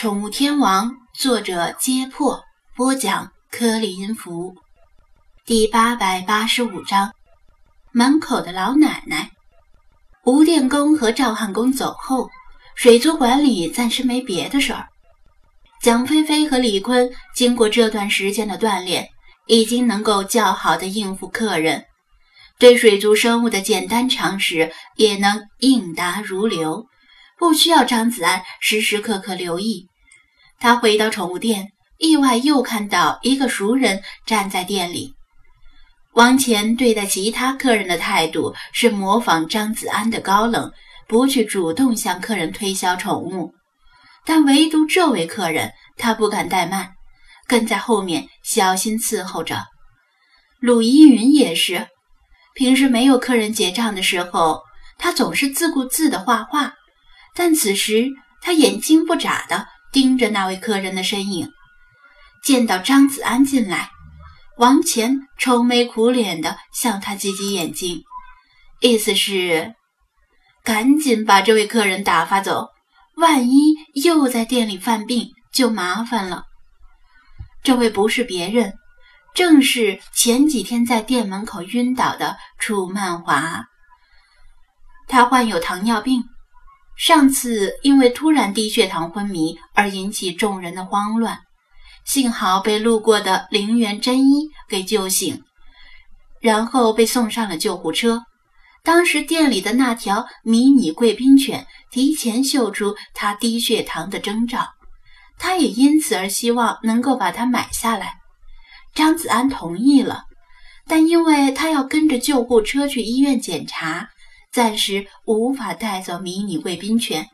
宠物天王，作者：揭破，播讲：颗粒音符，第八百八十五章。门口的老奶奶，吴电工和赵汉公走后，水族馆里暂时没别的事儿。蒋菲菲和李坤经过这段时间的锻炼，已经能够较好的应付客人，对水族生物的简单常识也能应答如流。不需要张子安时时刻刻留意。他回到宠物店，意外又看到一个熟人站在店里。王乾对待其他客人的态度是模仿张子安的高冷，不去主动向客人推销宠物。但唯独这位客人，他不敢怠慢，跟在后面小心伺候着。鲁依云也是，平时没有客人结账的时候，他总是自顾自的画画。但此时，他眼睛不眨的盯着那位客人的身影。见到张子安进来，王乾愁眉苦脸的向他挤挤眼睛，意思是赶紧把这位客人打发走，万一又在店里犯病就麻烦了。这位不是别人，正是前几天在店门口晕倒的楚曼华。他患有糖尿病。上次因为突然低血糖昏迷而引起众人的慌乱，幸好被路过的陵园真一给救醒，然后被送上了救护车。当时店里的那条迷你贵宾犬提前嗅出他低血糖的征兆，他也因此而希望能够把它买下来。张子安同意了，但因为他要跟着救护车去医院检查。暂时无法带走迷你贵宾犬，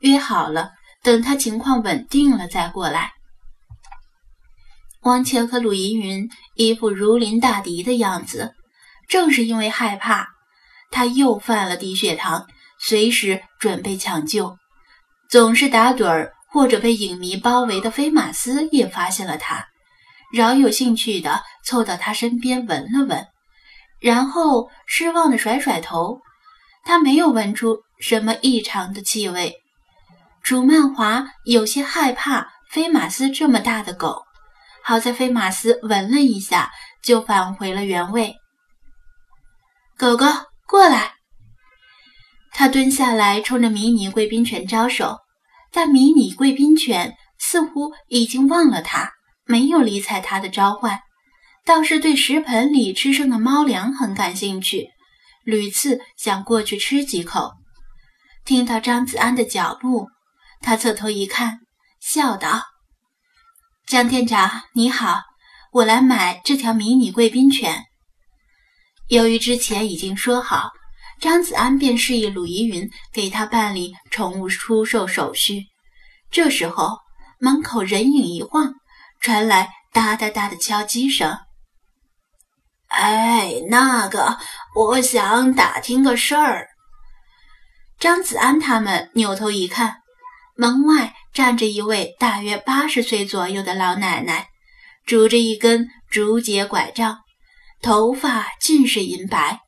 约好了，等他情况稳定了再过来。王谦和鲁依云一副如临大敌的样子，正是因为害怕他又犯了低血糖，随时准备抢救。总是打盹儿或者被影迷包围的菲马斯也发现了他，饶有兴趣地凑到他身边闻了闻，然后失望地甩甩头。他没有闻出什么异常的气味。楚曼华有些害怕菲马斯这么大的狗，好在菲马斯闻了一下，就返回了原位。狗狗过来。他蹲下来，冲着迷你贵宾犬招手，但迷你贵宾犬似乎已经忘了他，没有理睬他的召唤，倒是对食盆里吃剩的猫粮很感兴趣。屡次想过去吃几口，听到张子安的脚步，他侧头一看，笑道：“江店长你好，我来买这条迷你贵宾犬。”由于之前已经说好，张子安便示意鲁依云给他办理宠物出售手续。这时候，门口人影一晃，传来哒哒哒的敲击声。哎，那个，我想打听个事儿。张子安他们扭头一看，门外站着一位大约八十岁左右的老奶奶，拄着一根竹节拐杖，头发尽是银白，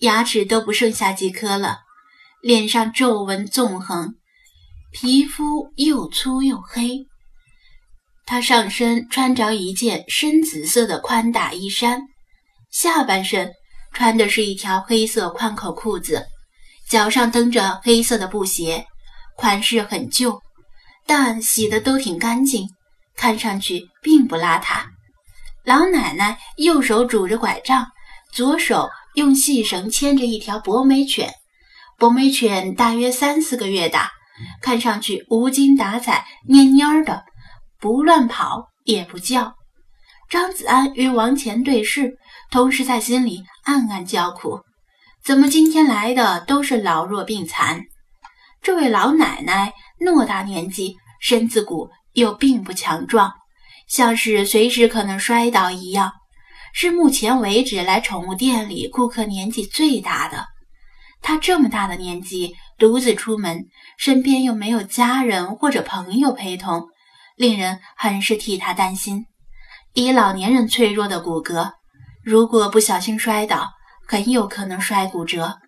牙齿都不剩下几颗了，脸上皱纹纵横，皮肤又粗又黑。她上身穿着一件深紫色的宽大衣衫。下半身穿的是一条黑色宽口裤子，脚上蹬着黑色的布鞋，款式很旧，但洗的都挺干净，看上去并不邋遢。老奶奶右手拄着拐杖，左手用细绳牵着一条博美犬，博美犬大约三四个月大，看上去无精打采、蔫蔫的，不乱跑也不叫。张子安与王乾对视。同时在心里暗暗叫苦：怎么今天来的都是老弱病残？这位老奶奶偌大年纪，身子骨又并不强壮，像是随时可能摔倒一样，是目前为止来宠物店里顾客年纪最大的。她这么大的年纪，独自出门，身边又没有家人或者朋友陪同，令人很是替她担心。以老年人脆弱的骨骼。如果不小心摔倒，很有可能摔骨折。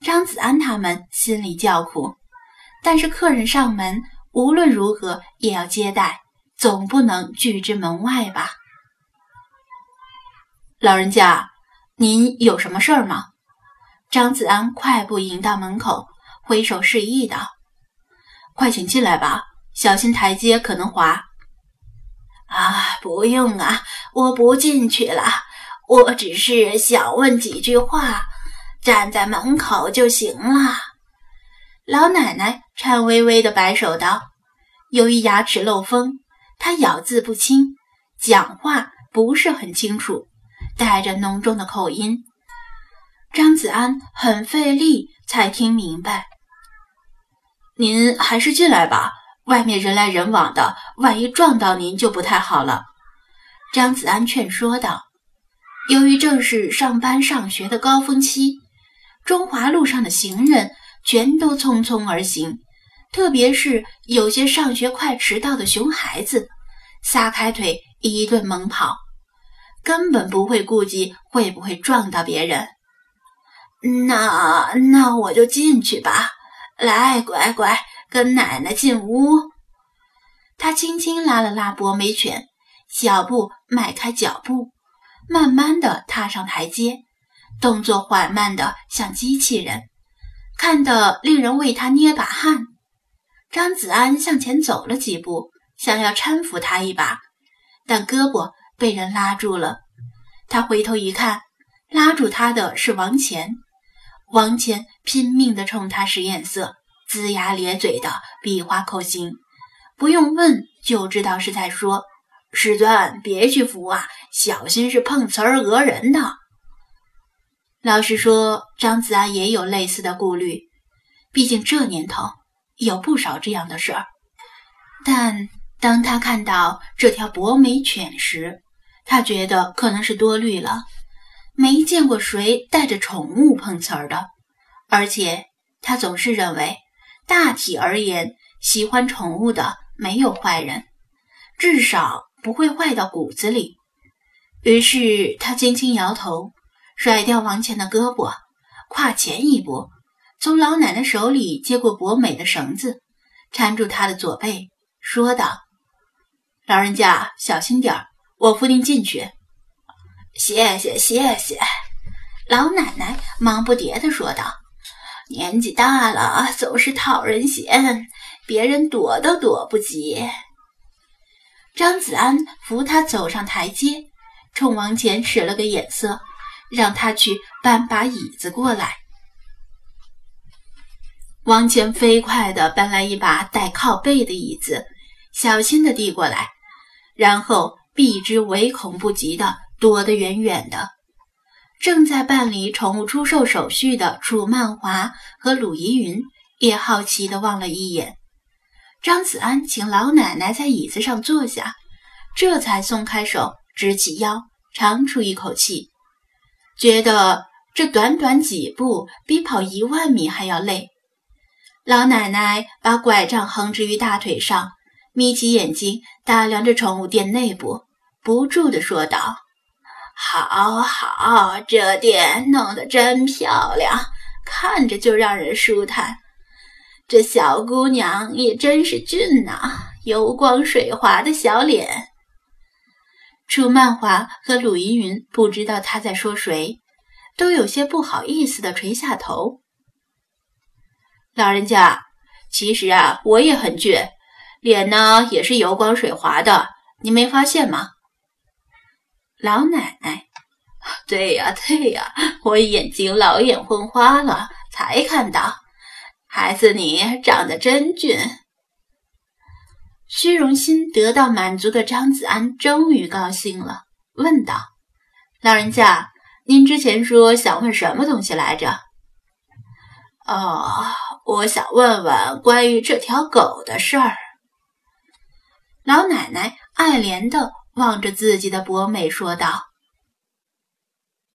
张子安他们心里叫苦，但是客人上门，无论如何也要接待，总不能拒之门外吧？老人家，您有什么事儿吗？张子安快步迎到门口，挥手示意道：“快请进来吧，小心台阶可能滑。”啊，不用啊，我不进去了，我只是想问几句话，站在门口就行了。老奶奶颤巍巍地摆手道：“由于牙齿漏风，她咬字不清，讲话不是很清楚，带着浓重的口音。”张子安很费力才听明白：“您还是进来吧。”外面人来人往的，万一撞到您就不太好了。”张子安劝说道。由于正是上班上学的高峰期，中华路上的行人全都匆匆而行，特别是有些上学快迟到的熊孩子，撒开腿一顿猛跑，根本不会顾及会不会撞到别人。那那我就进去吧。来，乖乖。跟奶奶进屋，他轻轻拉了拉博美犬，小步迈开脚步，慢慢的踏上台阶，动作缓慢的像机器人，看得令人为他捏把汗。张子安向前走了几步，想要搀扶他一把，但胳膊被人拉住了。他回头一看，拉住他的是王乾，王乾拼命的冲他使眼色。龇牙咧嘴的比划口型，不用问就知道是在说：“师尊，别去扶啊，小心是碰瓷儿讹人的。”老实说，张子安也有类似的顾虑，毕竟这年头有不少这样的事儿。但当他看到这条博美犬时，他觉得可能是多虑了，没见过谁带着宠物碰瓷儿的，而且他总是认为。大体而言，喜欢宠物的没有坏人，至少不会坏到骨子里。于是他轻轻摇头，甩掉王倩的胳膊，跨前一步，从老奶奶手里接过博美的绳子，缠住她的左背，说道：“老人家小心点儿，我扶您进去。”谢谢谢谢，老奶奶忙不迭地说道。年纪大了，总是讨人嫌，别人躲都躲不及。张子安扶他走上台阶，冲王乾使了个眼色，让他去搬把椅子过来。王乾飞快地搬来一把带靠背的椅子，小心地递过来，然后避之唯恐不及地躲得远远的。正在办理宠物出售手续的楚曼华和鲁怡云也好奇地望了一眼张子安，请老奶奶在椅子上坐下，这才松开手，直起腰，长出一口气，觉得这短短几步比跑一万米还要累。老奶奶把拐杖横置于大腿上，眯起眼睛打量着宠物店内部，不住地说道。好好，这店弄得真漂亮，看着就让人舒坦。这小姑娘也真是俊呐，油光水滑的小脸。楚曼华和鲁依云不知道他在说谁，都有些不好意思的垂下头。老人家，其实啊，我也很俊，脸呢也是油光水滑的，你没发现吗？老奶奶，对呀对呀，我眼睛老眼昏花了，才看到。孩子，你长得真俊。虚荣心得到满足的张子安终于高兴了，问道：“老人家，您之前说想问什么东西来着？”“哦，我想问问关于这条狗的事儿。”老奶奶爱怜的。望着自己的博美说道。